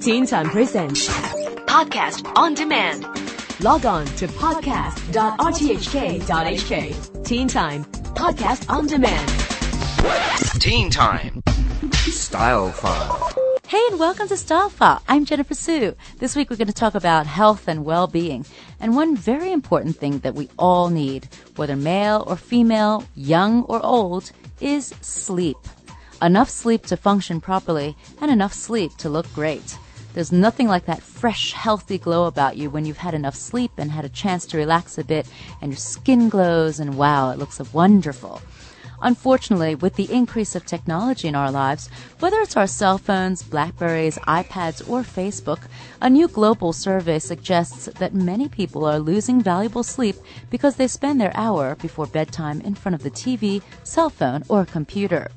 Teen Time Presents Podcast on demand. Log on to podcast.rthk.hk. Teen Time Podcast on Demand. Teen Time. Style File. Hey, and welcome to Style File. I'm Jennifer Sue. This week we're going to talk about health and well-being. And one very important thing that we all need, whether male or female, young or old, is sleep. Enough sleep to function properly and enough sleep to look great. There's nothing like that fresh, healthy glow about you when you've had enough sleep and had a chance to relax a bit and your skin glows and wow, it looks wonderful. Unfortunately, with the increase of technology in our lives, whether it's our cell phones, Blackberries, iPads, or Facebook, a new global survey suggests that many people are losing valuable sleep because they spend their hour before bedtime in front of the TV, cell phone, or computer.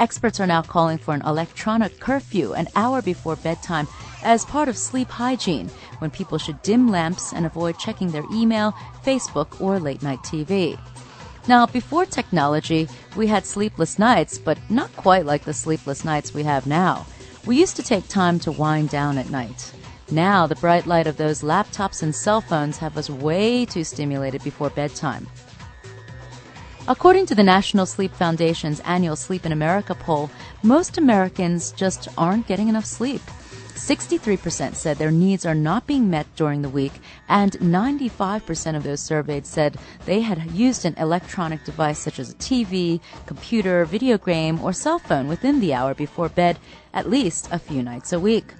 Experts are now calling for an electronic curfew an hour before bedtime as part of sleep hygiene when people should dim lamps and avoid checking their email, Facebook, or late night TV. Now, before technology, we had sleepless nights, but not quite like the sleepless nights we have now. We used to take time to wind down at night. Now, the bright light of those laptops and cell phones have us way too stimulated before bedtime. According to the National Sleep Foundation's annual Sleep in America poll, most Americans just aren't getting enough sleep. 63% said their needs are not being met during the week, and 95% of those surveyed said they had used an electronic device such as a TV, computer, video game, or cell phone within the hour before bed at least a few nights a week.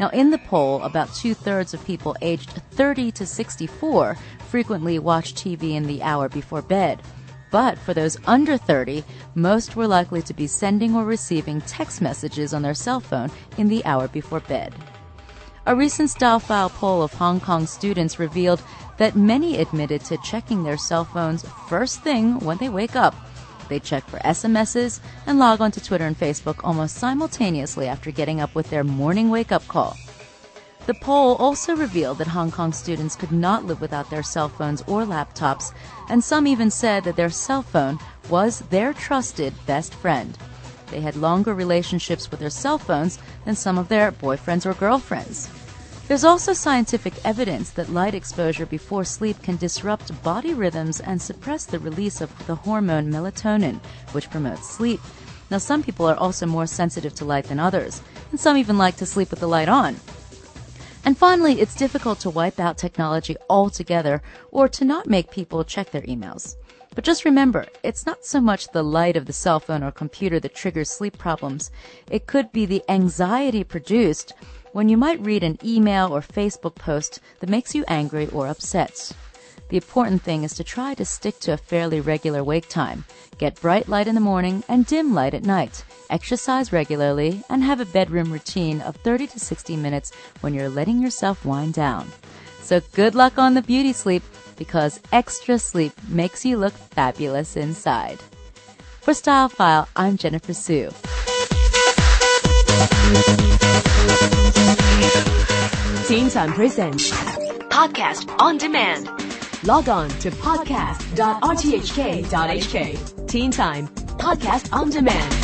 Now, in the poll, about two thirds of people aged 30 to 64 frequently watch TV in the hour before bed. But for those under 30, most were likely to be sending or receiving text messages on their cell phone in the hour before bed. A recent Style File poll of Hong Kong students revealed that many admitted to checking their cell phones first thing when they wake up. They check for SMSs and log onto Twitter and Facebook almost simultaneously after getting up with their morning wake up call. The poll also revealed that Hong Kong students could not live without their cell phones or laptops, and some even said that their cell phone was their trusted best friend. They had longer relationships with their cell phones than some of their boyfriends or girlfriends. There's also scientific evidence that light exposure before sleep can disrupt body rhythms and suppress the release of the hormone melatonin, which promotes sleep. Now, some people are also more sensitive to light than others, and some even like to sleep with the light on. And finally, it's difficult to wipe out technology altogether or to not make people check their emails. But just remember, it's not so much the light of the cell phone or computer that triggers sleep problems. It could be the anxiety produced when you might read an email or Facebook post that makes you angry or upset. The important thing is to try to stick to a fairly regular wake time. Get bright light in the morning and dim light at night. Exercise regularly and have a bedroom routine of 30 to 60 minutes when you're letting yourself wind down. So good luck on the beauty sleep because extra sleep makes you look fabulous inside. For Style File, I'm Jennifer Sue. Teen Time Presents Podcast on demand. Log on to podcast.rthk.hk. Teen Time Podcast on Demand.